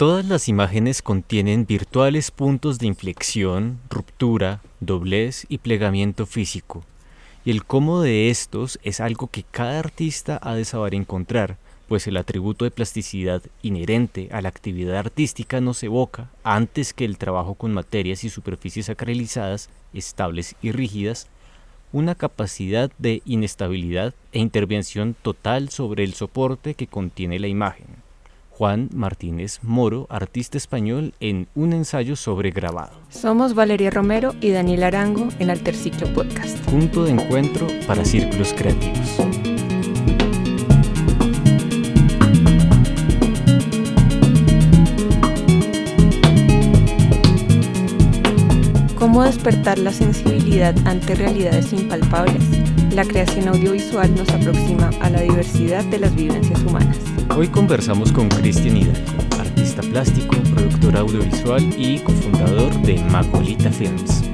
Todas las imágenes contienen virtuales puntos de inflexión, ruptura, doblez y plegamiento físico, y el cómo de estos es algo que cada artista ha de saber encontrar, pues el atributo de plasticidad inherente a la actividad artística nos evoca, antes que el trabajo con materias y superficies acrelizadas, estables y rígidas, una capacidad de inestabilidad e intervención total sobre el soporte que contiene la imagen. Juan Martínez Moro, artista español, en un ensayo sobre grabado. Somos Valeria Romero y Daniel Arango en Alterciclo Podcast. Punto de encuentro para círculos creativos. ¿Cómo despertar la sensibilidad ante realidades impalpables? La creación audiovisual nos aproxima a la diversidad de las vivencias humanas. Hoy conversamos con Cristian Hidalgo, artista plástico, productor audiovisual y cofundador de Magolita Films.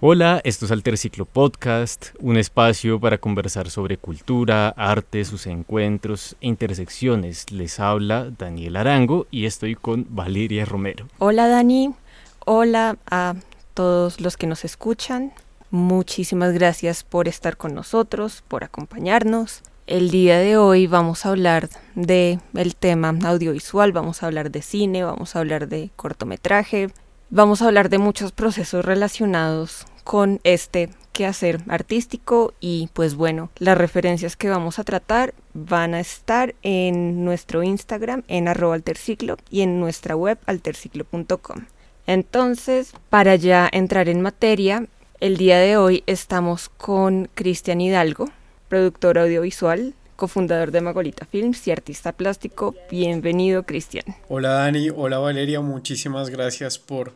Hola, esto es Alterciclo Podcast, un espacio para conversar sobre cultura, arte, sus encuentros e intersecciones. Les habla Daniel Arango y estoy con Valeria Romero. Hola Dani, hola a todos los que nos escuchan. Muchísimas gracias por estar con nosotros, por acompañarnos. El día de hoy vamos a hablar de el tema audiovisual, vamos a hablar de cine, vamos a hablar de cortometraje, vamos a hablar de muchos procesos relacionados con este quehacer artístico y pues bueno, las referencias que vamos a tratar van a estar en nuestro Instagram en alterciclo y en nuestra web alterciclo.com. Entonces, para ya entrar en materia, el día de hoy estamos con Cristian Hidalgo, productor audiovisual, cofundador de Magolita Films y artista plástico. Bienvenido, Cristian. Hola Dani, hola Valeria, muchísimas gracias por,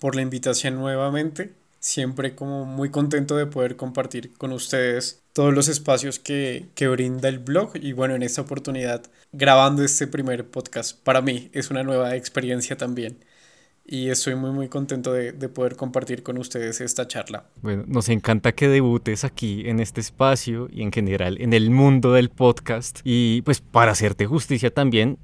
por la invitación nuevamente. Siempre como muy contento de poder compartir con ustedes todos los espacios que, que, brinda el blog y bueno, en esta oportunidad grabando este primer podcast. Para mí es una nueva experiencia también y estoy muy muy contento de, de, poder compartir con ustedes esta charla. Bueno, nos encanta que debutes aquí en este espacio y en general en el mundo del podcast y pues para hacerte justicia también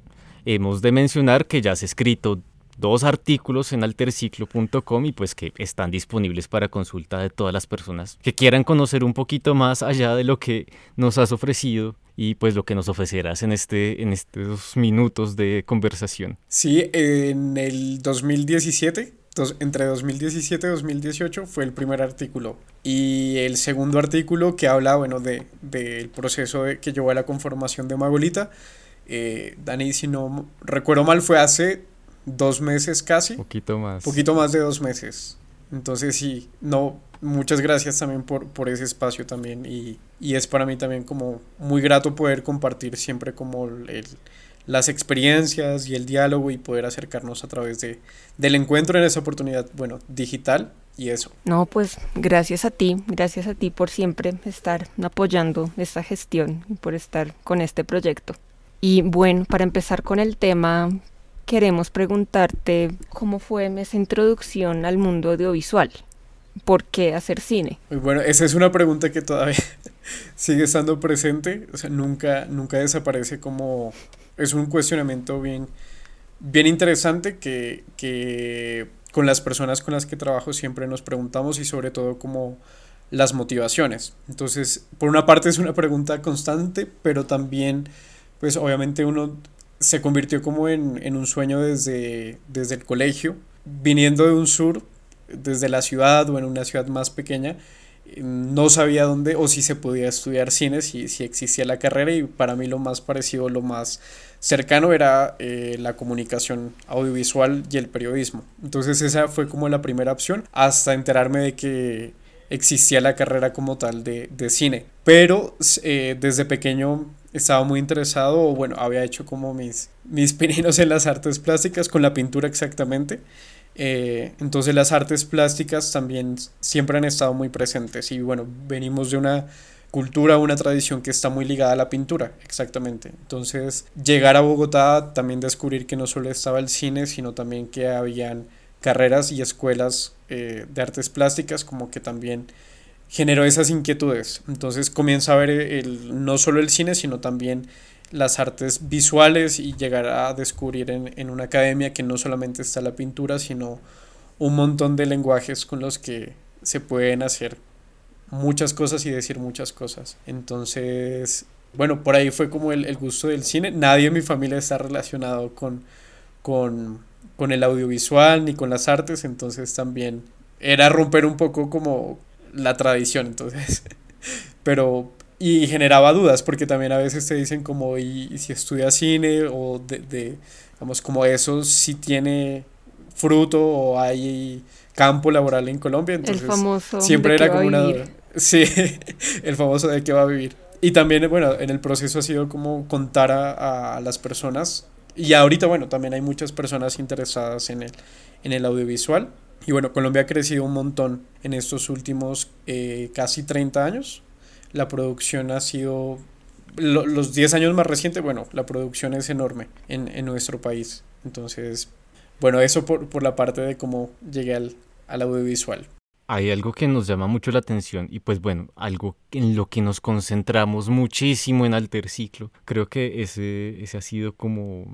hemos de mencionar que ya has escrito dos artículos en alterciclo.com y pues que están disponibles para consulta de todas las personas que quieran conocer un poquito más allá de lo que nos has ofrecido y pues lo que nos ofrecerás en, este, en estos minutos de conversación. Sí, en el 2017 entre 2017 y 2018 fue el primer artículo. Y el segundo artículo que habla, bueno, del de, proceso que llevó a la conformación de Magolita, eh, Dani, si no recuerdo mal, fue hace dos meses casi. Poquito más. Poquito más de dos meses. Entonces sí, no, muchas gracias también por, por ese espacio también y, y, es para mí también como muy grato poder compartir siempre como el, las experiencias y el diálogo y poder acercarnos a través de, del encuentro en esa oportunidad, bueno, digital y eso. No, pues gracias a ti, gracias a ti por siempre estar apoyando esta gestión y por estar con este proyecto. Y bueno, para empezar con el tema, queremos preguntarte cómo fue esa introducción al mundo audiovisual. ¿Por qué hacer cine? Bueno, esa es una pregunta que todavía sigue estando presente, o sea, nunca, nunca desaparece como... Es un cuestionamiento bien, bien interesante que, que con las personas con las que trabajo siempre nos preguntamos y sobre todo como las motivaciones. Entonces, por una parte es una pregunta constante, pero también, pues obviamente uno se convirtió como en, en, un sueño desde, desde el colegio, viniendo de un sur, desde la ciudad o en una ciudad más pequeña, no sabía dónde o si se podía estudiar cine, si, si existía la carrera y para mí lo más parecido, lo más cercano era eh, la comunicación audiovisual y el periodismo. Entonces esa fue como la primera opción hasta enterarme de que existía la carrera como tal de, de cine. Pero eh, desde pequeño estaba muy interesado, o bueno, había hecho como mis, mis pininos en las artes plásticas, con la pintura exactamente. Eh, entonces las artes plásticas también siempre han estado muy presentes y bueno, venimos de una cultura, una tradición que está muy ligada a la pintura, exactamente. Entonces llegar a Bogotá, también descubrir que no solo estaba el cine, sino también que habían carreras y escuelas eh, de artes plásticas, como que también generó esas inquietudes. Entonces comienza a ver el, no solo el cine, sino también las artes visuales y llegar a descubrir en, en una academia que no solamente está la pintura, sino un montón de lenguajes con los que se pueden hacer muchas cosas y decir muchas cosas. Entonces, bueno, por ahí fue como el, gusto del cine. Nadie en mi familia está relacionado con, con, con, el audiovisual ni con las artes, entonces también era romper un poco como la tradición, entonces. Pero, y generaba dudas, porque también a veces te dicen como, y, si estudia cine o de, de, digamos, como eso si tiene fruto o hay campo laboral en Colombia. Entonces, el famoso siempre era como una Sí, el famoso de qué va a vivir. Y también, bueno, en el proceso ha sido como contar a, a, las personas. Y ahorita, bueno, también hay muchas personas interesadas en el, en el audiovisual. Y bueno, Colombia ha crecido un montón en estos últimos eh, casi 30 años. La producción ha sido, los 10 años más recientes, bueno, la producción es enorme en, en nuestro país. Entonces, bueno, eso por, por la parte de cómo llegué al, al audiovisual. Hay algo que nos llama mucho la atención y pues bueno, algo en lo que nos concentramos muchísimo en Alterciclo. Creo que ese, ese ha sido como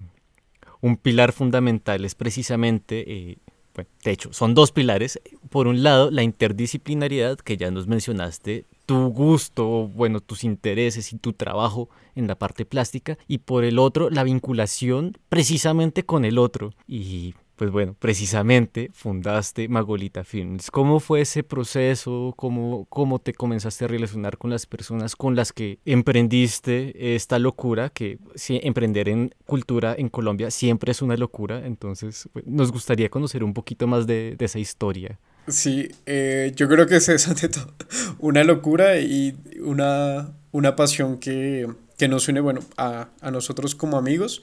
un pilar fundamental, es precisamente, eh, bueno, de hecho, son dos pilares. Por un lado, la interdisciplinariedad, que ya nos mencionaste, tu gusto, bueno, tus intereses y tu trabajo en la parte plástica y por el otro la vinculación precisamente con el otro y pues bueno, precisamente fundaste Magolita Films. ¿Cómo fue ese proceso? ¿Cómo, ¿Cómo te comenzaste a relacionar con las personas con las que emprendiste esta locura? Que emprender en cultura en Colombia siempre es una locura. Entonces, pues, nos gustaría conocer un poquito más de, de esa historia. Sí, eh, yo creo que es ante todo una locura y una, una pasión que, que nos une, bueno, a, a nosotros como amigos,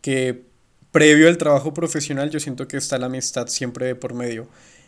que previo al trabajo profesional yo siento que está la amistad siempre de por medio.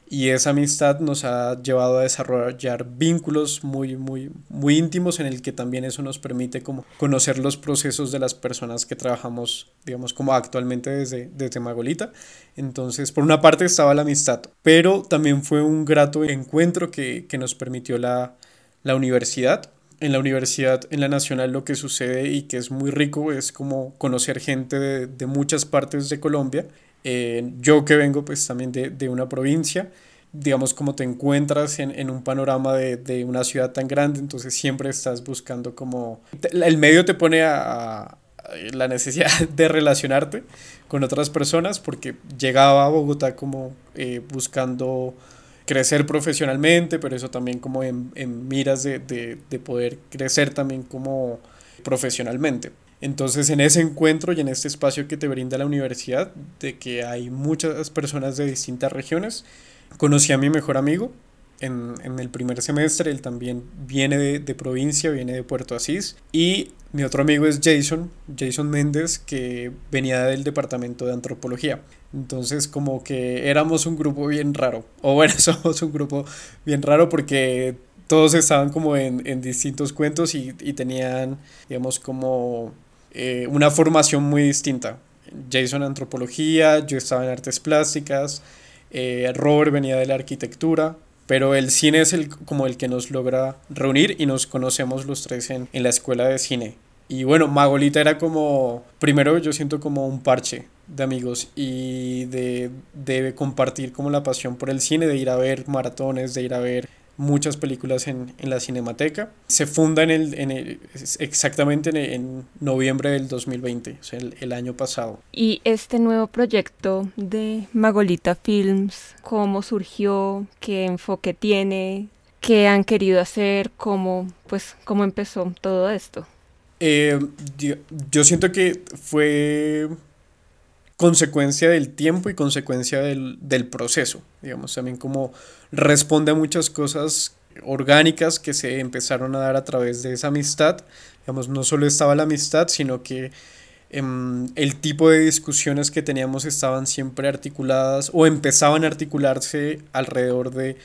Y esa amistad nos ha llevado a desarrollar vínculos muy muy muy íntimos en el que también eso nos permite como conocer los procesos de las personas que trabajamos digamos como actualmente desde desde Magolita. Entonces por una parte estaba la amistad pero también fue un grato encuentro que, que nos permitió la la universidad en la universidad, en la nacional, lo que sucede y que es muy rico es como conocer gente de, de muchas partes de Colombia. Eh, yo que vengo pues también de, de, una provincia, digamos como te encuentras en, en un panorama de, de, una ciudad tan grande, entonces siempre estás buscando como... El medio te pone a, la necesidad de relacionarte con otras personas porque llegaba a Bogotá como eh, buscando crecer profesionalmente, pero eso también como en, en miras de, de, de, poder crecer también como profesionalmente. Entonces en ese encuentro y en este espacio que te brinda la universidad, de que hay muchas personas de distintas regiones, conocí a mi mejor amigo en, en el primer semestre, él también viene de, de provincia, viene de Puerto Asís, y mi otro amigo es Jason, Jason Méndez, que venía del departamento de antropología. Entonces como que éramos un grupo bien raro. O bueno, somos un grupo bien raro porque todos estaban como en, en distintos cuentos y, y, tenían, digamos, como eh, una formación muy distinta. Jason antropología, yo estaba en artes plásticas, eh, Robert venía de la arquitectura, pero el cine es el, como el que nos logra reunir y nos conocemos los tres en, en la escuela de cine. Y bueno, Magolita era como, primero yo siento como un parche de amigos y de, de compartir como la pasión por el cine, de ir a ver maratones, de ir a ver muchas películas en, en la cinemateca. Se funda en el, en el exactamente en, en, noviembre del 2020, o sea, el, el, año pasado. ¿Y este nuevo proyecto de Magolita Films, cómo surgió? ¿Qué enfoque tiene? ¿Qué han querido hacer? ¿Cómo, pues, cómo empezó todo esto? Eh, yo, yo, siento que fue consecuencia del tiempo y consecuencia del, del, proceso, digamos, también como responde a muchas cosas orgánicas que se empezaron a dar a través de esa amistad, digamos, no solo estaba la amistad, sino que eh, el tipo de discusiones que teníamos estaban siempre articuladas o empezaban a articularse alrededor de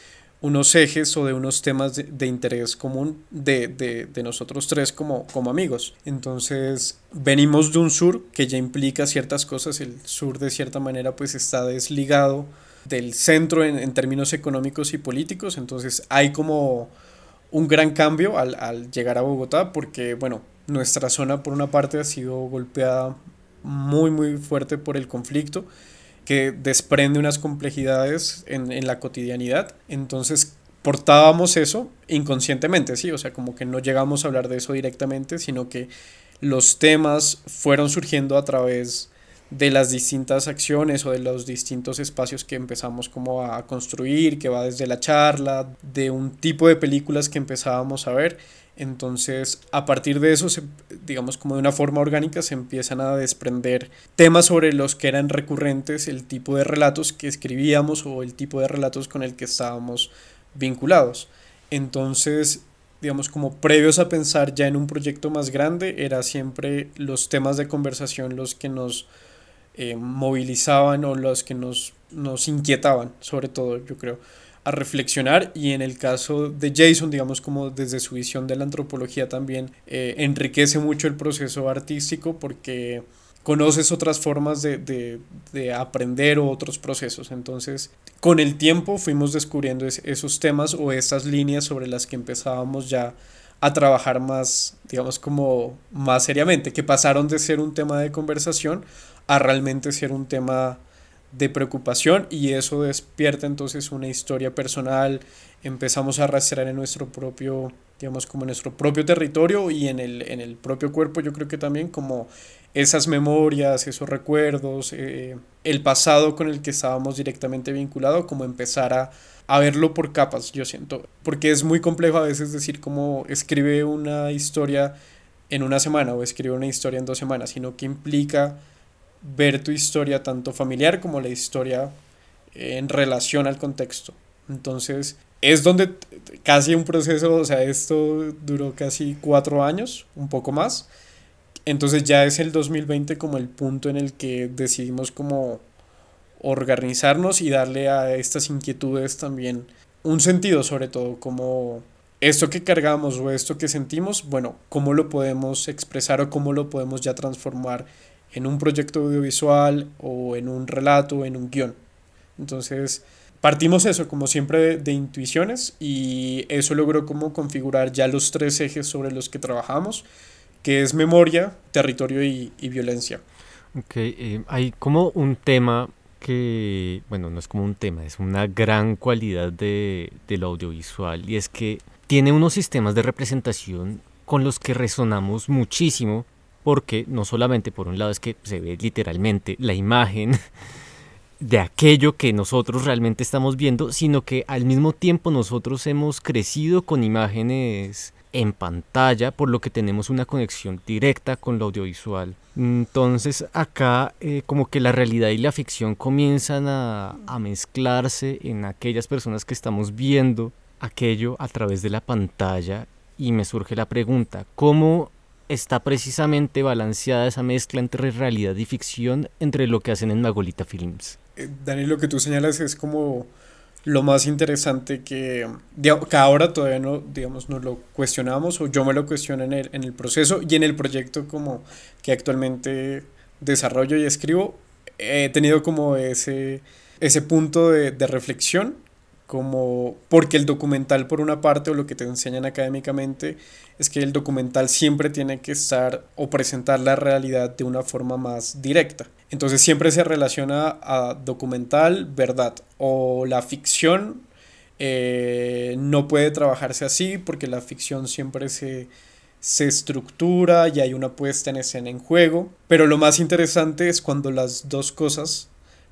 unos ejes o de unos temas de, de interés común de, de, de, nosotros tres como, como amigos. Entonces, venimos de un sur que ya implica ciertas cosas. El sur, de cierta manera, pues está desligado del centro en, en términos económicos y políticos. Entonces, hay como un gran cambio al, al llegar a Bogotá porque, bueno, nuestra zona por una parte ha sido golpeada muy muy fuerte por el conflicto que desprende unas complejidades en, en la cotidianidad. Entonces portábamos eso inconscientemente, sí, o sea, como que no llegamos a hablar de eso directamente, sino que los temas fueron surgiendo a través de las distintas acciones o de los distintos espacios que empezamos como a construir, que va desde la charla, de un tipo de películas que empezábamos a ver. Entonces, a partir de eso, digamos como de una forma orgánica, se empiezan a desprender temas sobre los que eran recurrentes, el tipo de relatos que escribíamos o el tipo de relatos con el que estábamos vinculados. Entonces, digamos, como previos a pensar ya en un proyecto más grande, era siempre los temas de conversación los que nos eh, movilizaban o los que nos, nos inquietaban, sobre todo, yo creo, a reflexionar. Y en el caso de Jason, digamos, como desde su visión de la antropología también, eh, enriquece mucho el proceso artístico porque conoces otras formas de, de, de, aprender o otros procesos. Entonces, con el tiempo fuimos descubriendo esos temas o esas líneas sobre las que empezábamos ya a trabajar más, digamos, como más seriamente, que pasaron de ser un tema de conversación a realmente ser un tema de preocupación y eso despierta entonces una historia personal, empezamos a rastrear en nuestro propio, digamos, como en nuestro propio territorio y en el, en el propio cuerpo, yo creo que también como esas memorias, esos recuerdos, eh, el pasado con el que estábamos directamente vinculados, como empezar a, a, verlo por capas, yo siento, porque es muy complejo a veces decir cómo escribe una historia en una semana o escribe una historia en dos semanas, sino que implica ver tu historia tanto familiar como la historia en relación al contexto. Entonces, es donde casi un proceso, o sea, esto duró casi cuatro años, un poco más, entonces ya es el 2020 como el punto en el que decidimos como organizarnos y darle a estas inquietudes también un sentido sobre todo, como esto que cargamos o esto que sentimos, bueno, cómo lo podemos expresar o cómo lo podemos ya transformar en un proyecto audiovisual o en un relato en un guion. Entonces, partimos eso, como siempre, de, de, intuiciones y eso logró como configurar ya los tres ejes sobre los que trabajamos que es memoria, territorio y, y violencia. Ok, eh, hay como un tema que, bueno, no es como un tema, es una gran cualidad de, del audiovisual y es que tiene unos sistemas de representación con los que resonamos muchísimo porque no solamente por un lado es que se ve literalmente la imagen de aquello que nosotros realmente estamos viendo, sino que al mismo tiempo nosotros hemos crecido con imágenes en pantalla, por lo que tenemos una conexión directa con lo audiovisual. Entonces acá eh, como que la realidad y la ficción comienzan a, a mezclarse en aquellas personas que estamos viendo aquello a través de la pantalla y me surge la pregunta, ¿cómo está precisamente balanceada esa mezcla entre realidad y ficción entre lo que hacen en Magolita Films? Eh, Dani, lo que tú señalas es como lo más interesante que, que ahora todavía no, digamos, no lo cuestionamos o yo me lo cuestiono en el, en el proceso y en el proyecto como que actualmente desarrollo y escribo, he tenido como ese, ese punto de, de reflexión como porque el documental por una parte o lo que te enseñan académicamente es que el documental siempre tiene que estar o presentar la realidad de una forma más directa. Entonces siempre se relaciona a documental, verdad, o la ficción eh, no puede trabajarse así porque la ficción siempre se, se estructura y hay una puesta en escena en juego. Pero lo más interesante es cuando las dos cosas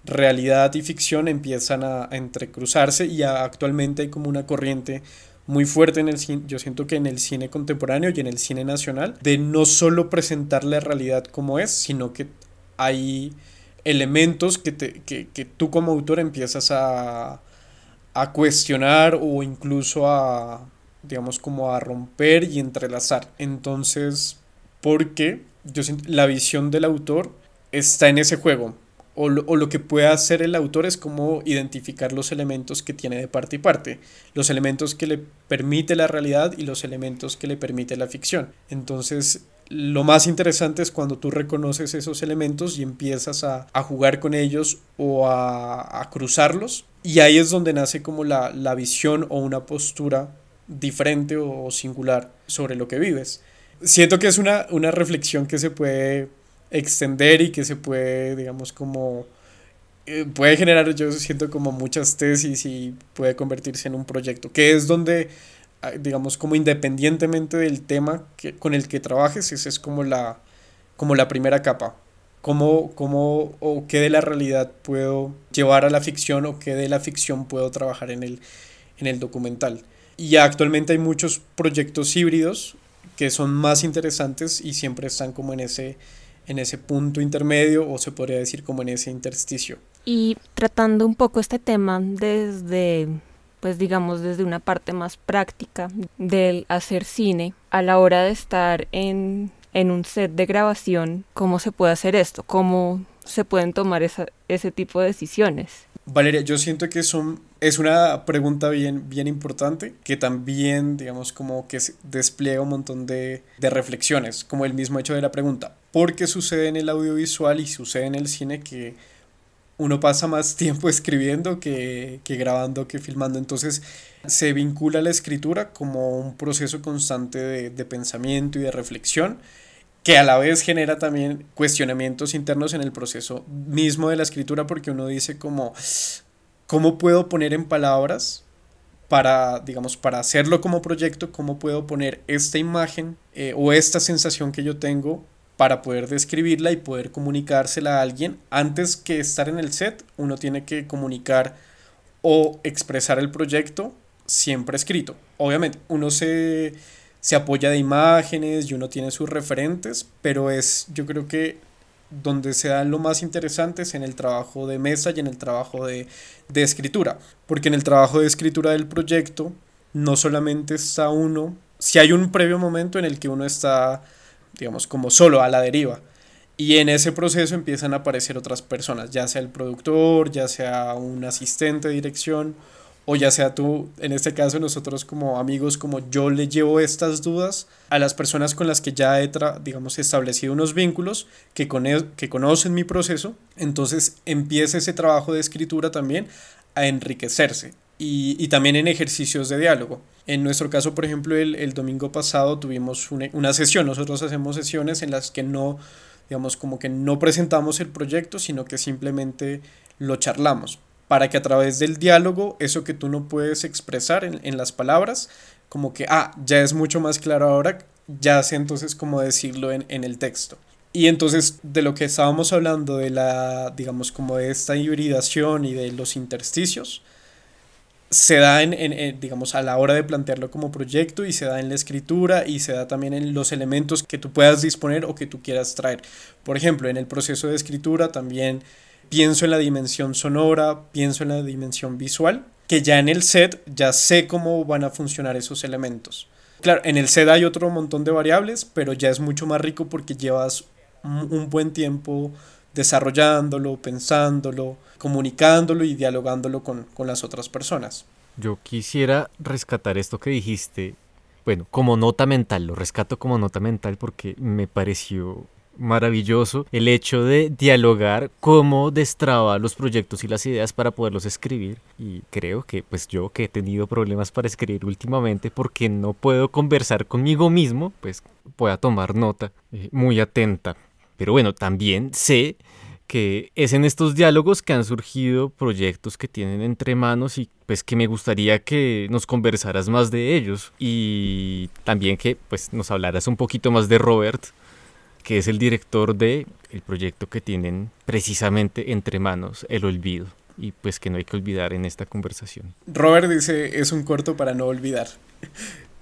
realidad y ficción empiezan a, entrecruzarse y actualmente hay como una corriente muy fuerte en el cine, yo siento que en el cine contemporáneo y en el cine nacional, de no solo presentar la realidad como es, sino que hay elementos que, te, que, que tú como autor empiezas a, a cuestionar o incluso a, digamos, como a romper y entrelazar. Entonces, porque yo la visión del autor está en ese juego o lo, o lo, que puede hacer el autor es como identificar los elementos que tiene de parte y parte, los elementos que le permite la realidad y los elementos que le permite la ficción. Entonces, lo más interesante es cuando tú reconoces esos elementos y empiezas a, a jugar con ellos o a, a, cruzarlos. Y ahí es donde nace como la, la visión o una postura diferente o singular sobre lo que vives. Siento que es una, una reflexión que se puede extender y que se puede, digamos, como eh, puede generar, yo siento como muchas tesis y puede convertirse en un proyecto, que es donde, ah, digamos, como independientemente del tema que, con el que trabajes, esa es como la, como la primera capa. Cómo, cómo o qué de la realidad puedo llevar a la ficción o qué de la ficción puedo trabajar en el, en el documental. Y actualmente hay muchos proyectos híbridos que son más interesantes y siempre están como en ese, en ese punto intermedio o se podría decir como en ese intersticio. Y tratando un poco este tema desde, pues digamos, desde una parte más práctica del hacer cine, a la hora de estar en, en un set de grabación, ¿cómo se puede hacer esto? ¿Cómo se pueden tomar esa, ese tipo de decisiones? Valeria, yo siento que son, es una pregunta bien, bien importante que también, digamos, como que despliega un montón de, de reflexiones, como el mismo hecho de la pregunta. ¿Por qué sucede en el audiovisual y sucede en el cine que uno pasa más tiempo escribiendo que, que, grabando, que filmando. Entonces se vincula la escritura como un proceso constante de, de, pensamiento y de reflexión que a la vez genera también cuestionamientos internos en el proceso mismo de la escritura porque uno dice como, ¿cómo puedo poner en palabras para, digamos, para hacerlo como proyecto, cómo puedo poner esta imagen eh, o esta sensación que yo tengo para poder describirla y poder comunicársela a alguien. Antes que estar en el set, uno tiene que comunicar o expresar el proyecto siempre escrito. Obviamente, uno se se apoya de imágenes y uno tiene sus referentes, pero es yo creo que donde se dan lo más interesante es en el trabajo de mesa y en el trabajo de, de escritura, porque en el trabajo de escritura del proyecto no solamente está uno, si hay un previo momento en el que uno está, digamos, como solo a la deriva, y en ese proceso empiezan a aparecer otras personas, ya sea el productor, ya sea un asistente de dirección, o ya sea tú, en este caso nosotros como amigos, como yo le llevo estas dudas a las personas con las que ya he, digamos, establecido unos vínculos, que, con e, que conocen mi proceso, entonces empieza ese trabajo de escritura también a enriquecerse y, y también en ejercicios de diálogo. En nuestro caso, por ejemplo, el, el domingo pasado tuvimos una, una sesión, nosotros hacemos sesiones en las que no, digamos, como que no presentamos el proyecto, sino que simplemente lo charlamos para que a través del diálogo, eso que tú no puedes expresar en, en las palabras, como que, ah, ya es mucho más claro ahora, ya sé entonces cómo decirlo en, en el texto. Y entonces de lo que estábamos hablando de la, digamos, como de esta hibridación y de los intersticios, se da en, en, digamos, a la hora de plantearlo como proyecto y se da en la escritura y se da también en los elementos que tú puedas disponer o que tú quieras traer. Por ejemplo, en el proceso de escritura también pienso en la dimensión sonora, pienso en la dimensión visual, que ya en el set ya sé cómo van a funcionar esos elementos. Claro, en el set hay otro montón de variables, pero ya es mucho más rico porque llevas un buen tiempo desarrollándolo, pensándolo, comunicándolo y dialogándolo con, con las otras personas. Yo quisiera rescatar esto que dijiste, bueno, como nota mental, lo rescato como nota mental porque me pareció maravilloso el hecho de dialogar cómo destraba los proyectos y las ideas para poderlos escribir. Y creo que pues yo que he tenido problemas para escribir últimamente porque no puedo conversar conmigo mismo pues pueda tomar nota eh, muy atenta. Pero bueno también sé que es en estos diálogos que han surgido proyectos que tienen entre manos y pues que me gustaría que nos conversaras más de ellos. Y también que pues nos hablaras un poquito más de Robert que es el director de el proyecto que tienen precisamente entre manos, El Olvido, y pues que no hay que olvidar en esta conversación. Robert dice, es un corto para no olvidar,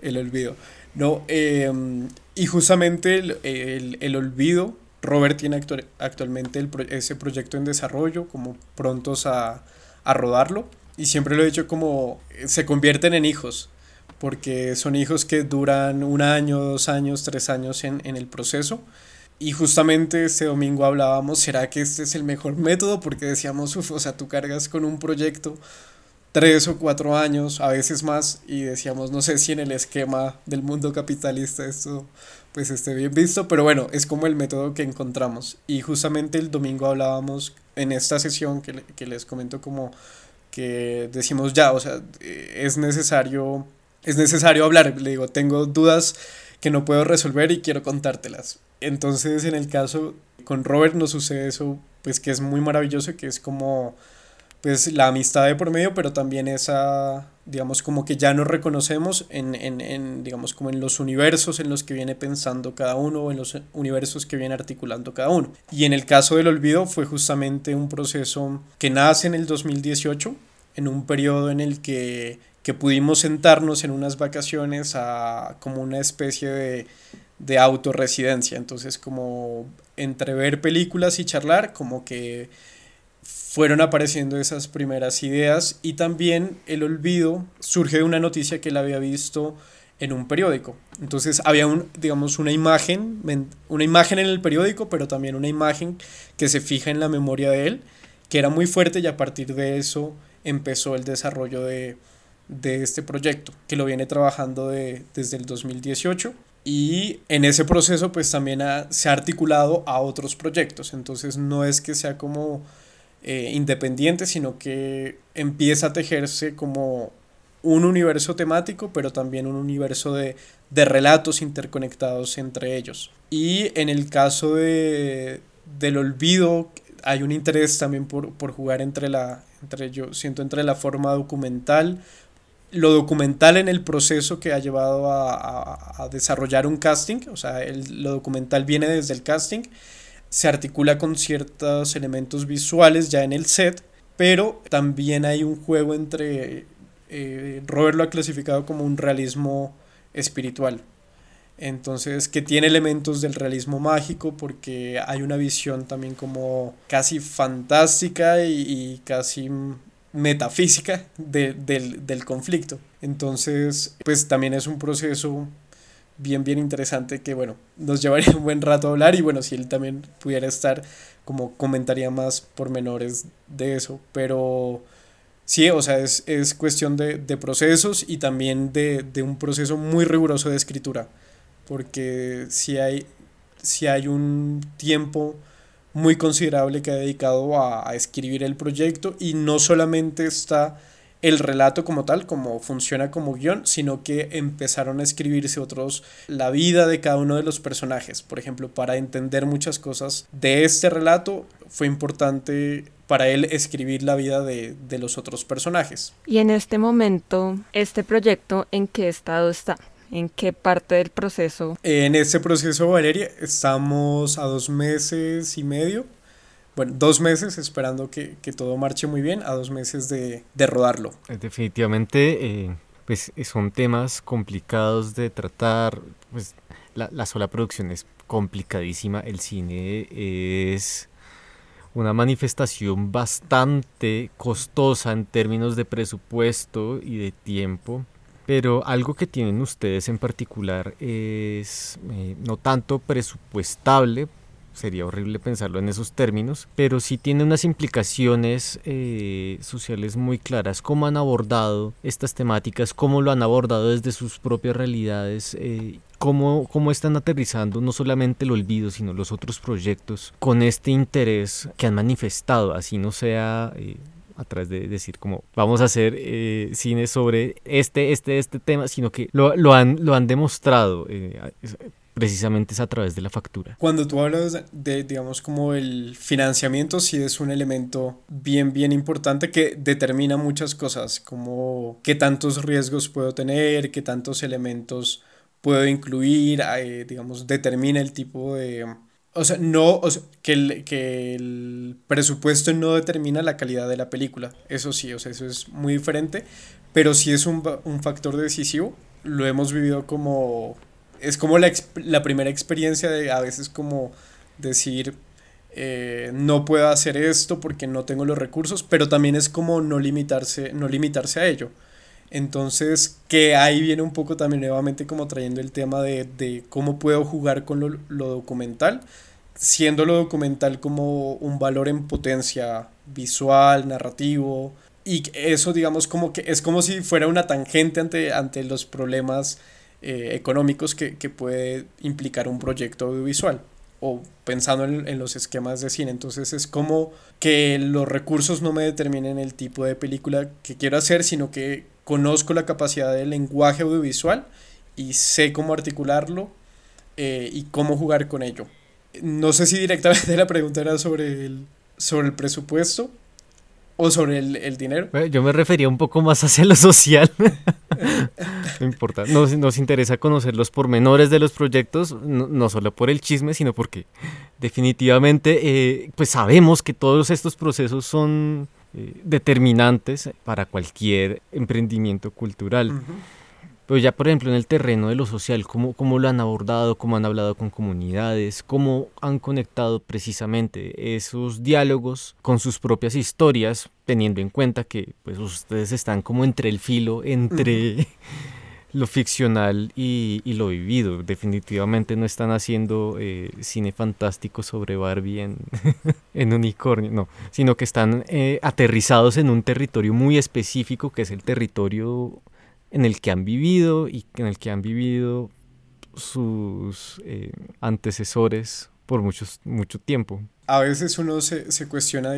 El Olvido. No, em, y justamente el, el, Olvido, Robert tiene actualmente el, ese proyecto en desarrollo, como prontos a, a rodarlo, y siempre lo he dicho como se convierten en hijos, porque son hijos que duran un año, dos años, tres años en, en el proceso y justamente este domingo hablábamos, ¿será que este es el mejor método? Porque decíamos, uff, o sea, tú cargas con un proyecto tres o cuatro años, a veces más, y decíamos, no sé si en el esquema del mundo capitalista esto pues esté bien visto, pero bueno, es como el método que encontramos. Y justamente el domingo hablábamos en esta sesión que, que les comento como que decimos ya, o sea, es necesario es necesario hablar. Le digo, tengo dudas que no puedo resolver y quiero contártelas. Entonces, en el caso con Robert nos sucede eso, pues que es muy maravilloso, que es como pues la amistad de por medio, pero también esa, digamos, como que ya nos reconocemos en, en, en, digamos, como en los universos en los que viene pensando cada uno o en los universos que viene articulando cada uno. Y en el caso del olvido fue justamente un proceso que nace en el 2018, en un periodo en el que, que pudimos sentarnos en unas vacaciones a como una especie de, de autorresidencia. Entonces, como entre ver películas y charlar, como que fueron apareciendo esas primeras ideas y también el olvido surge de una noticia que él había visto en un periódico. Entonces había un, digamos, una imagen, una imagen en el periódico, pero también una imagen que se fija en la memoria de él, que era muy fuerte y a partir de eso empezó el desarrollo de, de este proyecto, que lo viene trabajando de, desde el 2018 y en ese proceso pues también se ha articulado a otros proyectos, entonces no es que sea como eh, independiente, sino que empieza a tejerse como un universo temático, pero también un universo de, de relatos interconectados entre ellos. Y en el caso de, del olvido, hay un interés también por, por jugar entre la, entre, yo siento, entre la forma documental, lo documental en el proceso que ha llevado a, a, desarrollar un casting, o sea, el, lo documental viene desde el casting, se articula con ciertos elementos visuales ya en el set, pero también hay un juego entre, eh, Robert lo ha clasificado como un realismo espiritual. Entonces, que tiene elementos del realismo mágico porque hay una visión también como casi fantástica y, casi metafísica del, del conflicto. Entonces, pues también es un proceso bien, bien interesante que, bueno, nos llevaría un buen rato a hablar y, bueno, si él también pudiera estar, como comentaría más pormenores de eso, pero sí, o sea, es, es cuestión de, de, procesos y también de, de, un proceso muy riguroso de escritura, porque si hay, si hay un tiempo muy considerable que ha dedicado a, escribir el proyecto y no solamente está el relato como tal, como funciona como guion, sino que empezaron a escribirse otros, la vida de cada uno de los personajes. Por ejemplo, para entender muchas cosas de este relato, fue importante para él escribir la vida de, de los otros personajes. Y en este momento, ¿este proyecto en qué estado está? ¿En qué parte del proceso? En este proceso, Valeria, estamos a dos meses y medio bueno, dos meses esperando que, que, todo marche muy bien, a dos meses de, de rodarlo. Definitivamente, eh, pues son temas complicados de tratar, pues la, la sola producción es complicadísima, el cine es una manifestación bastante costosa en términos de presupuesto y de tiempo. Pero algo que tienen ustedes en particular es eh, no tanto presupuestable, sería horrible pensarlo en esos términos, pero sí tiene unas implicaciones eh, sociales muy claras. ¿Cómo han abordado estas temáticas? ¿Cómo lo han abordado desde sus propias realidades? Eh, cómo, cómo están aterrizando no solamente el olvido, sino los otros proyectos con este interés que han manifestado, así no sea... a través de decir como vamos a hacer eh, cine sobre este, este, este tema, sino que lo, lo, han, lo han demostrado. Eh, precisamente es a través de la factura. Cuando tú hablas de, digamos, como el financiamiento, sí es un elemento bien, bien importante que determina muchas cosas, como qué tantos riesgos puedo tener, qué tantos elementos puedo incluir, eh, digamos, determina el tipo de... O sea, no, o sea, que, el, que el presupuesto no determina la calidad de la película, eso sí, o sea, eso es muy diferente, pero sí es un, un factor decisivo, lo hemos vivido como es como la, la, primera experiencia de a veces como decir, eh, no puedo hacer esto porque no tengo los recursos, pero también es como no limitarse, no limitarse a ello. Entonces, que ahí viene un poco también nuevamente como trayendo el tema de, de cómo puedo jugar con lo, lo, documental, siendo lo documental como un valor en potencia visual, narrativo, y eso digamos como que es como si fuera una tangente ante, ante los problemas eh, económicos que, que, puede implicar un proyecto audiovisual o pensando en, en, los esquemas de cine. Entonces es como que los recursos no me determinen el tipo de película que quiero hacer, sino que conozco la capacidad del lenguaje audiovisual y sé cómo articularlo eh, y cómo jugar con ello. No sé si directamente la pregunta era sobre el, sobre el presupuesto o sobre el, dinero. Yo me refería un poco más hacia lo social. no importa. Nos, nos, interesa conocer los pormenores de los proyectos, no, solo por el chisme, sino porque definitivamente eh, pues sabemos que todos estos procesos son eh, determinantes para cualquier emprendimiento cultural. Pero ya, por ejemplo, en el terreno de lo social, ¿cómo, ¿cómo, lo han abordado? ¿Cómo han hablado con comunidades? ¿Cómo han conectado precisamente esos diálogos con sus propias historias, teniendo en cuenta que pues, ustedes están como entre el filo, entre lo ficcional y, y, lo vivido? Definitivamente no están haciendo eh, cine fantástico sobre Barbie en, en unicornio, no, sino que están eh, aterrizados en un territorio muy específico, que es el territorio en el que han vivido y en el que han vivido sus eh, antecesores por muchos, mucho tiempo. A veces uno se, se cuestiona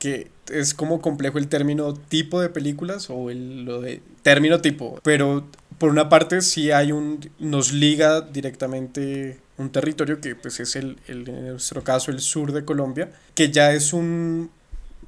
que es como complejo el término tipo de películas o el lo de término tipo, pero por una parte sí hay un nos liga directamente un territorio que pues es el, el en nuestro caso el sur de Colombia, que ya es un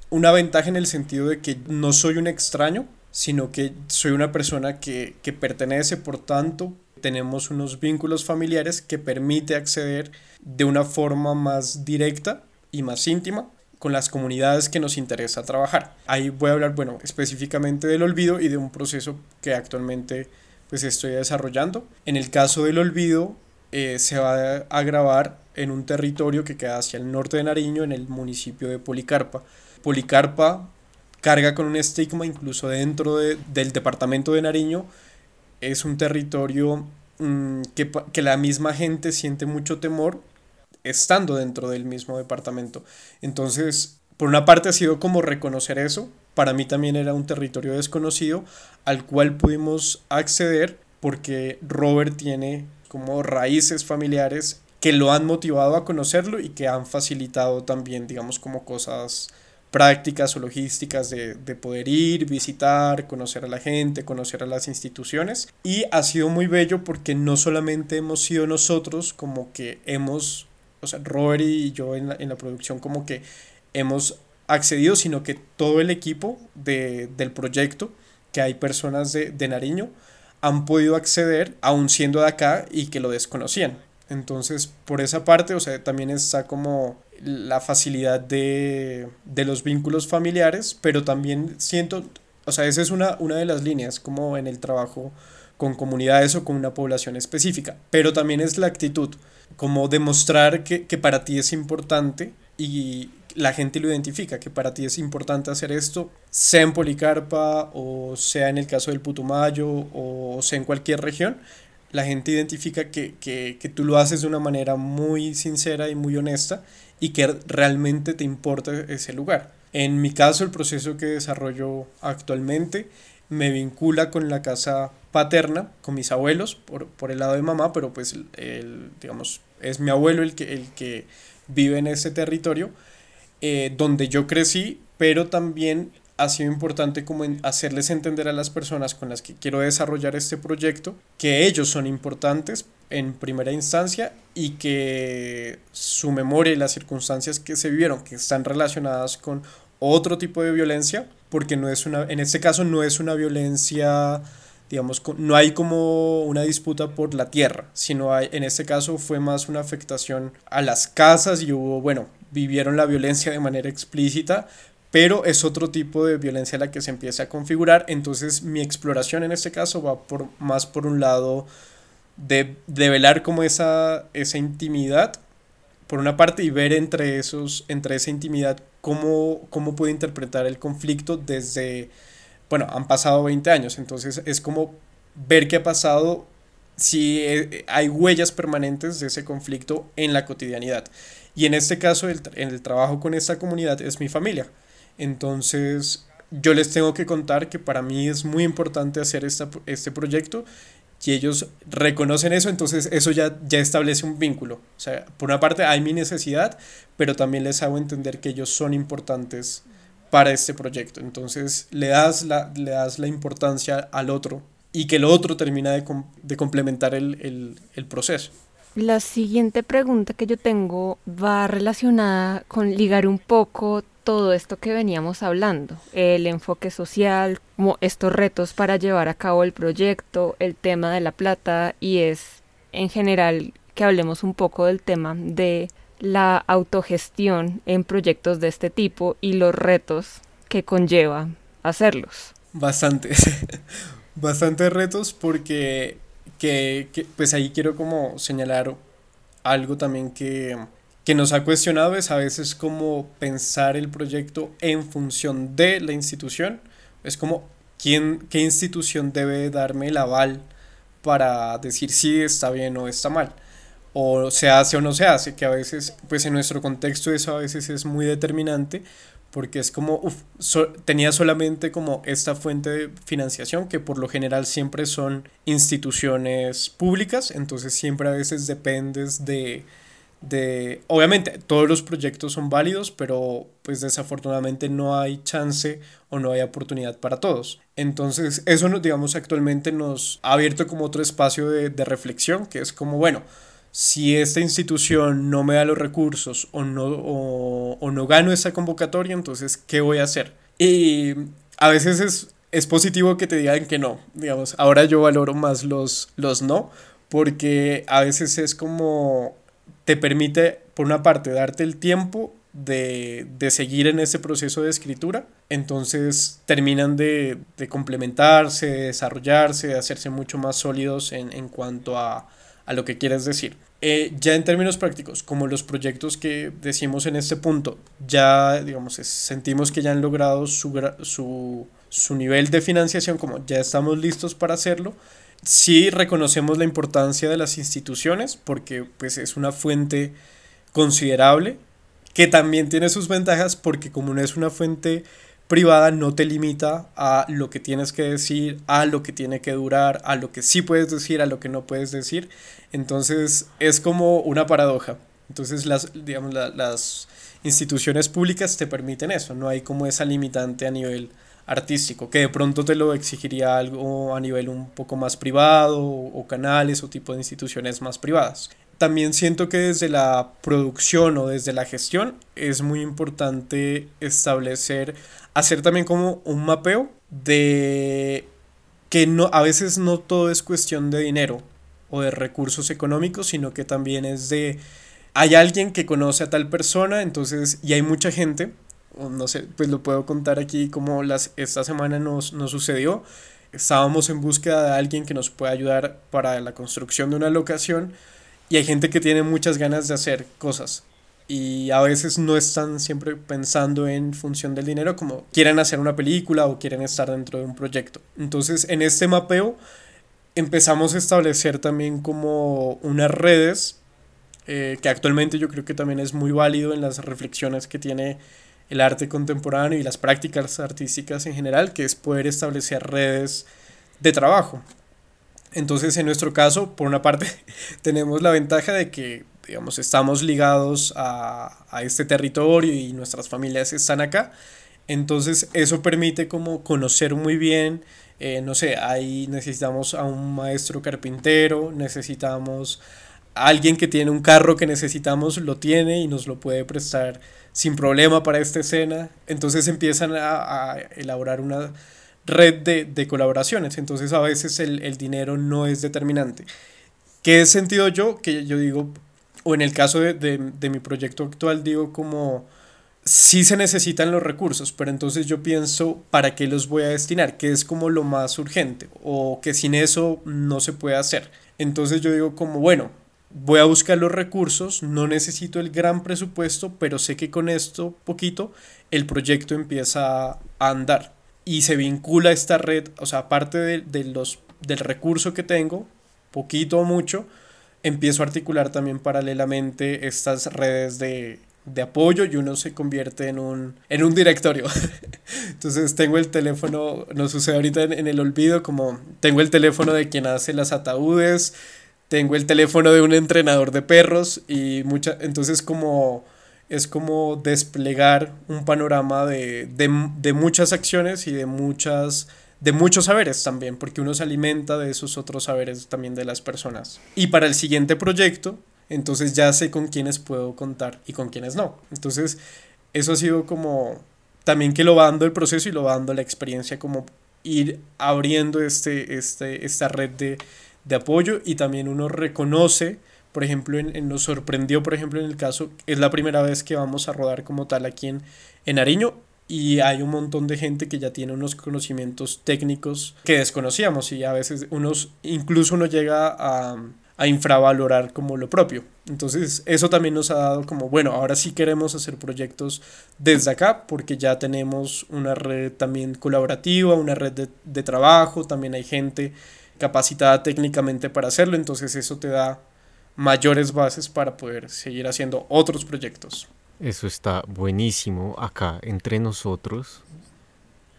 una ventaja en el sentido de que no soy un extraño, sino que soy una persona que, pertenece, por tanto, tenemos unos vínculos familiares que permite acceder de una forma más directa y más íntima con las comunidades que nos interesa trabajar. Ahí voy a hablar, bueno, específicamente del olvido y de un proceso que actualmente pues estoy desarrollando. En el caso del olvido, eh, se va a grabar en un territorio que queda hacia el norte de Nariño, en el municipio de Policarpa. Policarpa carga con un estigma incluso dentro del departamento de Nariño. Es un territorio mm, que, que la misma gente siente mucho temor estando dentro del mismo departamento. Entonces, por una parte ha sido como reconocer eso. Para mí también era un territorio desconocido al cual pudimos acceder porque Robert tiene como raíces familiares que lo han motivado a conocerlo y que han facilitado también, digamos, como cosas prácticas o logísticas de, poder ir, visitar, conocer a la gente, conocer a las instituciones. Y ha sido muy bello porque no solamente hemos sido nosotros como que hemos, o sea, Robert y yo en la, producción como que hemos accedido, sino que todo el equipo de, del proyecto, que hay personas de, de Nariño, han podido acceder aún siendo de acá y que lo desconocían. Entonces, por esa parte, o sea, también está como la facilidad de, los vínculos familiares, pero también siento, o sea, esa es una, una de las líneas, como en el trabajo con comunidades o con una población específica, pero también es la actitud, como demostrar que, que para ti es importante y la gente lo identifica, que para ti es importante hacer esto, sea en Policarpa o sea en el caso del Putumayo o sea en cualquier región, la gente identifica que, que, que, tú lo haces de una manera muy sincera y muy honesta y que realmente te importa ese lugar. En mi caso, el proceso que desarrollo actualmente me vincula con la casa paterna, con mis abuelos, por, por el lado de mamá, pero pues, el, digamos, es mi abuelo el que, el que vive en ese territorio, eh, donde yo crecí, pero también ha sido importante como hacerles entender a las personas con las que quiero desarrollar este proyecto que ellos son importantes en primera instancia y que su memoria y las circunstancias que se vivieron, que están relacionadas con otro tipo de violencia, porque no es una, en este caso no es una violencia, digamos, no hay como una disputa por la tierra, sino hay, en este caso fue más una afectación a las casas y hubo, bueno, vivieron la violencia de manera explícita, pero es otro tipo de violencia la que se empieza a configurar. Entonces mi exploración en este caso va por, más por un lado de, de velar como esa, esa intimidad, por una parte, y ver entre, esos, entre esa intimidad cómo, cómo puede interpretar el conflicto desde, bueno, han pasado 20 años, entonces es como ver qué ha pasado si eh, hay huellas permanentes de ese conflicto en la cotidianidad. Y en este caso, el, en el trabajo con esta comunidad es mi familia. Entonces, yo les tengo que contar que para mí es muy importante hacer esta, este proyecto y ellos reconocen eso, entonces eso ya, ya establece un vínculo. O sea, por una parte hay mi necesidad, pero también les hago entender que ellos son importantes para este proyecto. Entonces le das la, le das la importancia al otro y que el otro termina de, de complementar el, el, el proceso. La siguiente pregunta que yo tengo va relacionada con ligar un poco todo esto que veníamos hablando, el enfoque social, como estos retos para llevar a cabo el proyecto, el tema de la plata y es en general que hablemos un poco del tema de la autogestión en proyectos de este tipo y los retos que conlleva hacerlos. Bastantes, bastantes retos porque que, pues ahí quiero como señalar algo también que, que nos ha cuestionado es a veces como pensar el proyecto en función de la institución. Es como quién, qué institución debe darme el aval para decir si está bien o está mal. O se hace o no se hace, que a veces, pues en nuestro contexto eso a veces es muy determinante porque es como, uf, tenía solamente como esta fuente de financiación que por lo general siempre son instituciones públicas, entonces siempre a veces dependes de, de, obviamente todos los proyectos son válidos, pero pues desafortunadamente no hay chance o no hay oportunidad para todos. Entonces eso, digamos, actualmente nos ha abierto como otro espacio de, de reflexión, que es como, bueno, si esta institución no me da los recursos o no, o, no gano esa convocatoria, entonces, ¿qué voy a hacer? Y a veces es, es positivo que te digan que no, digamos, ahora yo valoro más los, los no, porque a veces es como te permite, por una parte, darte el tiempo de, de, seguir en ese proceso de escritura. Entonces terminan de, de complementarse, desarrollarse, de hacerse mucho más sólidos en, en cuanto a, a lo que quieres decir. Eh, ya en términos prácticos, como los proyectos que decimos en este punto, ya digamos, sentimos que ya han logrado su, su, su nivel de financiación, como ya estamos listos para hacerlo, sí reconocemos la importancia de las instituciones porque pues es una fuente considerable que también tiene sus ventajas porque como no es una fuente privada no te limita a lo que tienes que decir, a lo que tiene que durar, a lo que sí puedes decir, a lo que no puedes decir. Entonces es como una paradoja. Entonces las, digamos, las instituciones públicas te permiten eso, no hay como esa limitante a nivel artístico, que de pronto te lo exigiría algo a nivel un poco más privado o canales o tipo de instituciones más privadas también siento que desde la producción o desde la gestión es muy importante establecer, hacer también como un mapeo de que no, a veces no todo es cuestión de dinero o de recursos económicos, sino que también es de, hay alguien que conoce a tal persona, entonces, y hay mucha gente, no sé, pues lo puedo contar aquí como las, esta semana nos, nos sucedió, estábamos en búsqueda de alguien que nos pueda ayudar para la construcción de una locación, y hay gente que tiene muchas ganas de hacer cosas y a veces no están siempre pensando en función del dinero como quieren hacer una película o quieren estar dentro de un proyecto. Entonces en este mapeo empezamos a establecer también como unas redes eh, que actualmente yo creo que también es muy válido en las reflexiones que tiene el arte contemporáneo y las prácticas artísticas en general, que es poder establecer redes de trabajo. Entonces, en nuestro caso, por una parte, tenemos la ventaja de que, digamos, estamos ligados a, este territorio y nuestras familias están acá. Entonces, eso permite como conocer muy bien, eh, no sé, ahí necesitamos a un maestro carpintero, necesitamos a alguien que tiene un carro que necesitamos, lo tiene y nos lo puede prestar sin problema para esta escena. Entonces empiezan a elaborar una red de, colaboraciones. Entonces a veces el, dinero no es determinante. ¿Qué sentido yo? Que yo digo, o en el caso de, mi proyecto actual, digo como sí se necesitan los recursos, pero entonces yo pienso para qué los voy a destinar, que es como lo más urgente, o que sin eso no se puede hacer. Entonces yo digo como, bueno, voy a buscar los recursos, no necesito el gran presupuesto, pero sé que con esto poquito el proyecto empieza a andar. Y se vincula esta red, o sea, aparte de, los, del recurso que tengo, poquito o mucho, empiezo a articular también paralelamente estas redes de, apoyo y uno se convierte en un, en un directorio. Entonces tengo el teléfono, no sucede ahorita en, el olvido, como tengo el teléfono de quien hace las ataúdes, tengo el teléfono de un entrenador de perros y mucha, entonces como es como desplegar un panorama de, de, muchas acciones y de muchas de muchos saberes también, porque uno se alimenta de esos otros saberes también de las personas. Y para el siguiente proyecto, entonces ya sé con quiénes puedo contar y con quiénes no. Entonces, eso ha sido como también que lo va dando el proceso y lo va dando la experiencia como ir abriendo este, este, esta red de, de apoyo y también uno reconoce, por ejemplo, en, nos sorprendió, por ejemplo, en el caso, es la primera vez que vamos a rodar como tal aquí en, en Ariño y hay un montón de gente que ya tiene unos conocimientos técnicos que desconocíamos y a veces unos, incluso uno llega a, a infravalorar como lo propio. Entonces eso también nos ha dado como, bueno, ahora sí queremos hacer proyectos desde acá porque ya tenemos una red también colaborativa, una red de, de trabajo, también hay gente capacitada técnicamente para hacerlo, entonces eso te da mayores bases para poder seguir haciendo otros proyectos. Eso está buenísimo acá entre nosotros,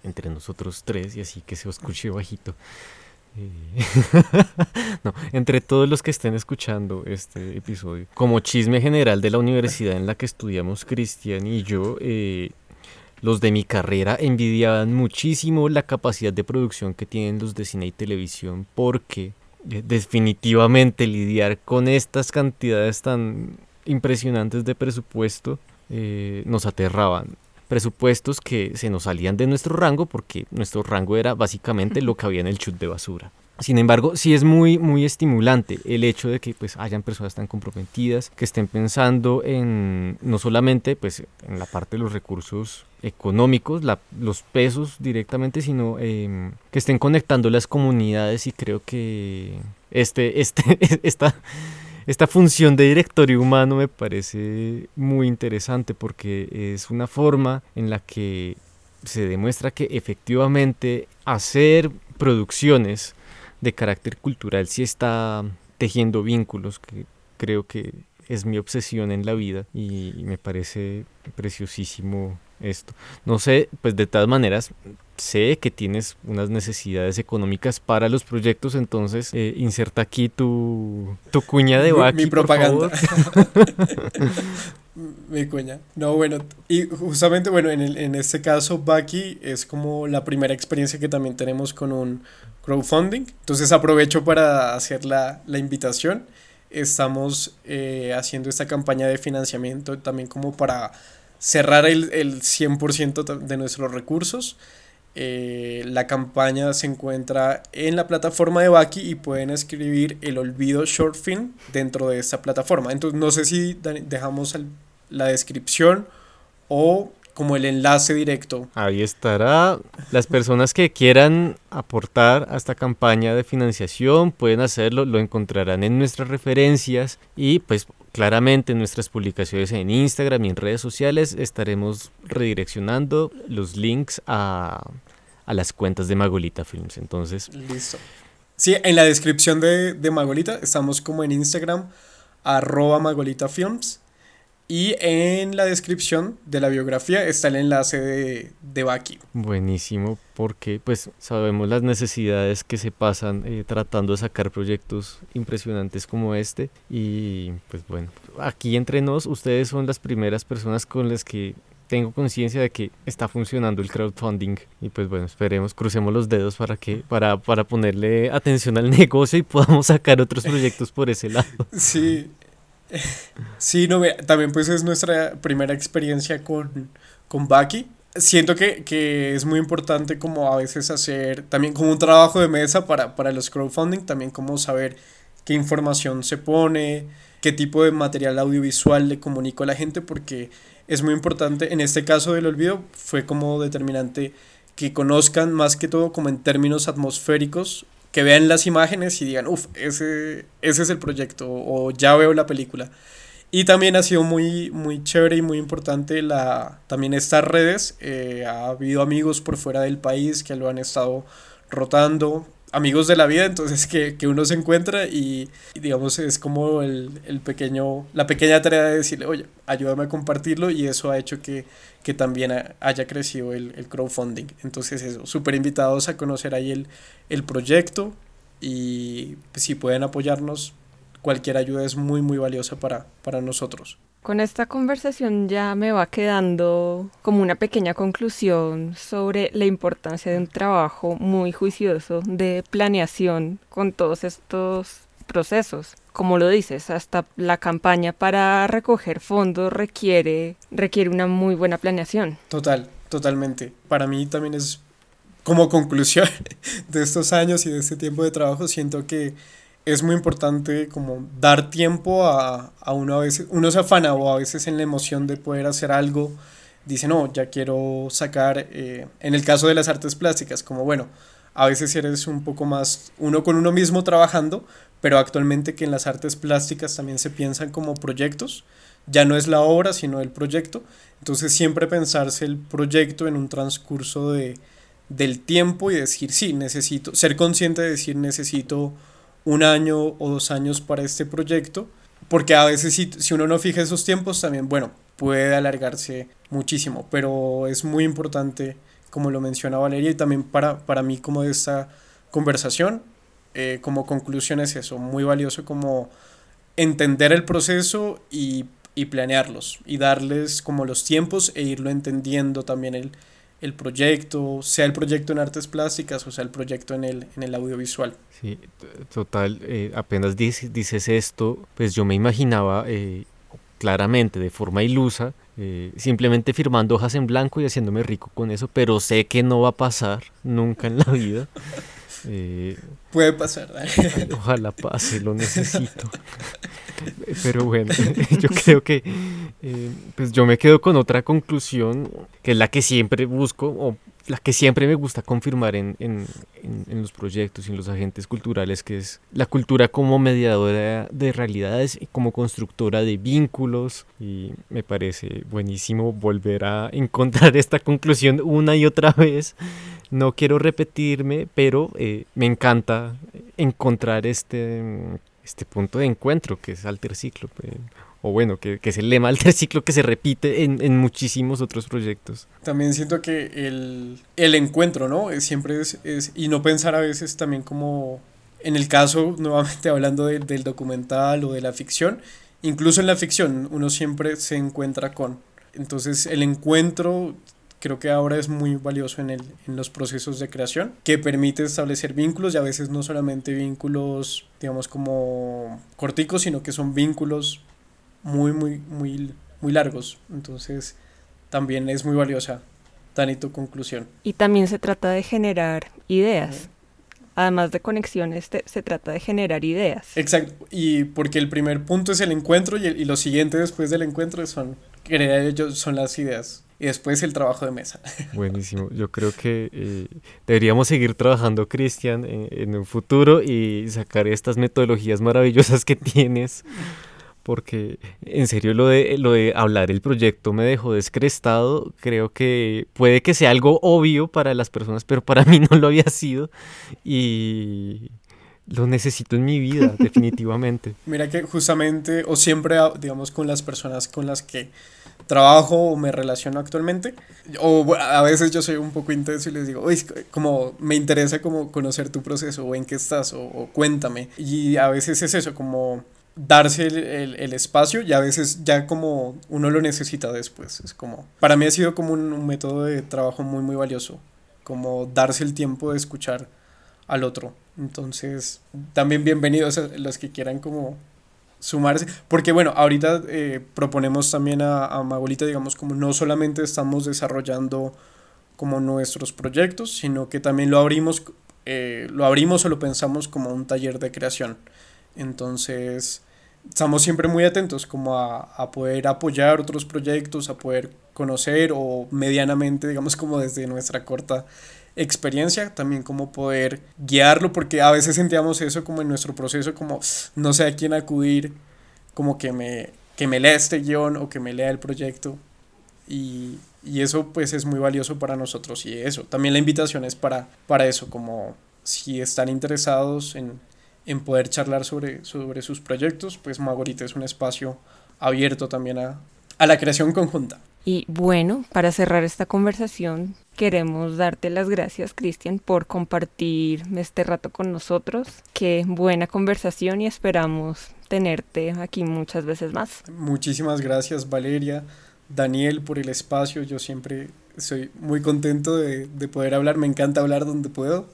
entre nosotros tres, y así que se escuche bajito. Eh, no, entre todos los que estén escuchando este episodio, como chisme general de la universidad en la que estudiamos Cristian y yo, eh, los de mi carrera envidiaban muchísimo la capacidad de producción que tienen los de cine y televisión porque eh, definitivamente lidiar con estas cantidades tan impresionantes de presupuesto eh, nos aterraban. Presupuestos que se nos salían de nuestro rango porque nuestro rango era básicamente lo que había en el chute de basura. Sin embargo, sí es muy, muy estimulante el hecho de que pues, hayan personas tan comprometidas, que estén pensando en no solamente pues, en la parte de los recursos económicos, los pesos directamente, sino em, que estén conectando las comunidades y creo que este, este, esta, esta función de directorio humano me parece muy interesante porque es una forma en la que se demuestra que efectivamente hacer producciones de carácter cultural sí está tejiendo vínculos, que creo que es mi obsesión en la vida y, me parece preciosísimo esto. No sé, pues de todas maneras, sé que tienes unas necesidades económicas para los proyectos, entonces eh, inserta aquí tu, tu cuña de Baki. Mi, propaganda. mi cuña. No, bueno, y justamente, bueno, en, el, en este caso, Baki es como la primera experiencia que también tenemos con un crowdfunding. Entonces aprovecho para hacer la, la invitación. Estamos eh, haciendo esta campaña de financiamiento también como para cerrar el, el 100% de nuestros recursos. Eh, la campaña se encuentra en la plataforma de Baki y pueden escribir el olvido short film dentro de esta plataforma. Entonces no sé si dejamos la descripción o como el enlace directo. Ahí estará. Las personas que quieran aportar a esta campaña de financiación pueden hacerlo, lo encontrarán en nuestras referencias y pues claramente en nuestras publicaciones en Instagram y en redes sociales estaremos redireccionando los links a, a las cuentas de Magolita Films. Entonces... Listo. Sí, en la descripción de, de Magolita estamos como en Instagram arroba Magolita Films y en la descripción de la biografía está el enlace de, de Baki. Buenísimo, porque pues sabemos las necesidades que se pasan eh, tratando de sacar proyectos impresionantes como este. Y pues bueno, aquí entre nos, ustedes son las primeras personas con las que tengo conciencia de que está funcionando el crowdfunding y pues bueno, esperemos, crucemos los dedos para que para, para ponerle atención al negocio y podamos sacar otros proyectos por ese lado. Sí, Sí, no, también pues es nuestra primera experiencia con, con Baki. Siento que, que, es muy importante como a veces hacer también como un trabajo de mesa para, para los crowdfunding, también como saber qué información se pone, qué tipo de material audiovisual le comunico a la gente, porque es muy importante, en este caso del olvido fue como determinante que conozcan más que todo como en términos atmosféricos que vean las imágenes y digan, uff, ese, ese es el proyecto o ya veo la película. Y también ha sido muy, muy chévere y muy importante la, también estas redes. Eh, ha habido amigos por fuera del país que lo han estado rotando, amigos de la vida, entonces que, que uno se encuentra y, digamos es como el, el, pequeño, la pequeña tarea de decirle, oye, ayúdame a compartirlo y eso ha hecho que, que también haya crecido el, el crowdfunding. Entonces eso, súper invitados a conocer ahí el, el proyecto y pues, si pueden apoyarnos, cualquier ayuda es muy muy valiosa para, para nosotros. Con esta conversación ya me va quedando como una pequeña conclusión sobre la importancia de un trabajo muy juicioso de planeación con todos estos procesos. Como lo dices, hasta la campaña para recoger fondos requiere, requiere una muy buena planeación. Total, totalmente. Para mí también es como conclusión de estos años y de este tiempo de trabajo, siento que es muy importante como dar tiempo a, a, uno a veces, uno se afana o a veces en la emoción de poder hacer algo, dice, no, ya quiero sacar, eh, en el caso de las artes plásticas, como bueno, a veces eres un poco más uno con uno mismo trabajando, pero actualmente que en las artes plásticas también se piensan como proyectos, ya no es la obra, sino el proyecto, entonces siempre pensarse el proyecto en un transcurso de, del tiempo y decir, sí, necesito, ser consciente de decir, necesito un año o dos años para este proyecto, porque a veces si, si uno no fija esos tiempos también, bueno, puede alargarse muchísimo, pero es muy importante, como lo menciona Valeria, y también para, para mí como de esta conversación, eh, como conclusión es eso, muy valioso como entender el proceso y, y planearlos y darles como los tiempos e irlo entendiendo también el, el proyecto, sea el proyecto en artes plásticas o sea el proyecto en el, en el audiovisual. Sí, total, eh, apenas dices, dices, esto, pues yo me imaginaba eh, claramente, de forma ilusa, eh, simplemente firmando hojas en blanco y haciéndome rico con eso, pero sé que no va a pasar nunca en la vida. Puede pasar. Ojalá pase, lo necesito. Pero bueno, yo creo que eh, pues yo me quedo con otra conclusión, que es la que siempre busco, o la que siempre me gusta confirmar en, en, en, los proyectos y en los agentes culturales, que es la cultura como mediadora de realidades y como constructora de vínculos. Y me parece buenísimo volver a encontrar esta conclusión una y otra vez. No quiero repetirme, pero eh, me encanta encontrar este este punto de encuentro que es Alter Ciclo, o bueno, que, que, es el lema Alter Ciclo que se repite en, en muchísimos otros proyectos. También siento que el, el encuentro, ¿no? siempre es, y no pensar a veces también como, en el caso, nuevamente hablando de, del documental o de la ficción, incluso en la ficción uno siempre se encuentra con. Entonces el encuentro creo que ahora es muy valioso en, el, en los procesos de creación, que permite establecer vínculos y a veces no solamente vínculos, digamos, como corticos, sino que son vínculos muy, muy, muy, muy largos. Entonces, también es muy valiosa. Dani, tu conclusión. Y también se trata de generar ideas. Además de conexiones, se trata de generar ideas. Exacto. Y porque el primer punto es el encuentro y, el, y lo siguiente después del encuentro son, ellos son las ideas y después el trabajo de mesa. Buenísimo. Yo creo que eh, deberíamos seguir trabajando, Cristian, en, en, un futuro y sacar estas metodologías maravillosas que tienes. Porque en serio lo de, lo de hablar el proyecto me dejó descrestado. Creo que puede que sea algo obvio para las personas, pero para mí no lo había sido. Y lo necesito en mi vida, definitivamente. Mira que justamente, o siempre, digamos, con las personas con las que trabajo o me relaciono actualmente. O a veces yo soy un poco intenso y les digo, oye, como me interesa como conocer tu proceso o en qué estás o, cuéntame. Y a veces es eso, como darse el, el, el, espacio y a veces ya como uno lo necesita después. Es como, para mí ha sido como un, un método de trabajo muy, muy valioso, como darse el tiempo de escuchar al otro. Entonces, también bienvenidos a los que quieran como sumarse, porque bueno, ahorita eh, proponemos también a, a Magolita, digamos, como no solamente estamos desarrollando como nuestros proyectos, sino que también lo abrimos, eh, lo abrimos o lo pensamos como un taller de creación. Entonces, estamos siempre muy atentos como a, a poder apoyar otros proyectos, a poder conocer o medianamente, digamos, como desde nuestra corta experiencia, también como poder guiarlo, porque a veces sentíamos eso como en nuestro proceso, como no sé a quién acudir, como que me, que me lea este guion o que me lea el proyecto. Y, y eso pues es muy valioso para nosotros y eso, también la invitación es para, para eso, como si están interesados en, en poder charlar sobre, sobre sus proyectos, pues Magorita es un espacio abierto también a, a la creación conjunta. Y bueno, para cerrar esta conversación, queremos darte las gracias, Cristian, por compartir este rato con nosotros. Qué buena conversación y esperamos tenerte aquí muchas veces más. Muchísimas gracias, Valeria, Daniel, por el espacio. Yo siempre soy muy contento de, de poder hablar. Me encanta hablar donde puedo.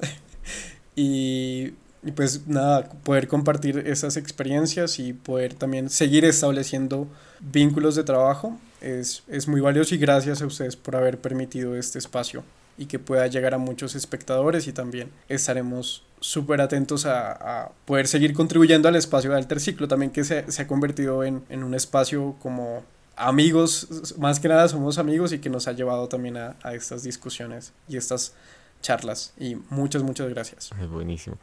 y y pues nada, poder compartir esas experiencias y poder también seguir estableciendo vínculos de trabajo es, es muy valioso y gracias a ustedes por haber permitido este espacio y que pueda llegar a muchos espectadores y también estaremos súper atentos a, a, poder seguir contribuyendo al espacio de Alter Ciclo, también que se, se ha convertido en, en, un espacio como amigos, más que nada somos amigos y que nos ha llevado también a, a estas discusiones y estas charlas. Y muchas, muchas gracias. Es buenísimo.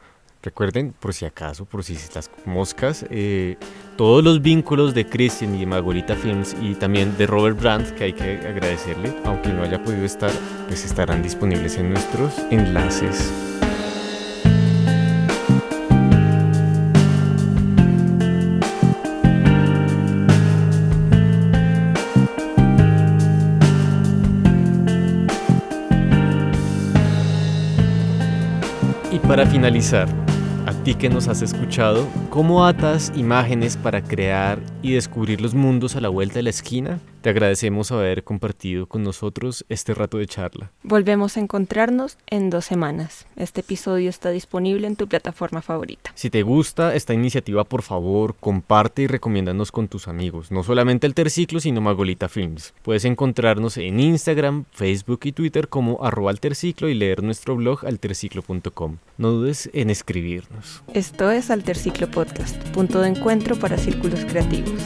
Recuerden, por si acaso, por si las moscas, eh, todos los vínculos de Christian y de Margarita Films y también de Robert Brandt, que hay que agradecerle, aunque no haya podido estar, pues estarán disponibles en nuestros enlaces. Y para finalizar, I ti que nos has escuchado, ¿cómo atas imágenes para crear y descubrir los mundos a la vuelta de la esquina? Te agradecemos haber compartido con nosotros este rato de charla. Volvemos a encontrarnos en dos semanas. Este episodio está disponible en tu plataforma favorita. Si te gusta esta iniciativa, por favor, comparte y recomiéndanos con tus amigos. No solamente Alterciclo, sino Magolita Films. Puedes encontrarnos en Instagram, Facebook y Twitter como arroba alterciclo y leer nuestro blog alterciclo.com. No dudes en escribirnos. Esto es Alterciclo Podcast, punto de encuentro para círculos creativos.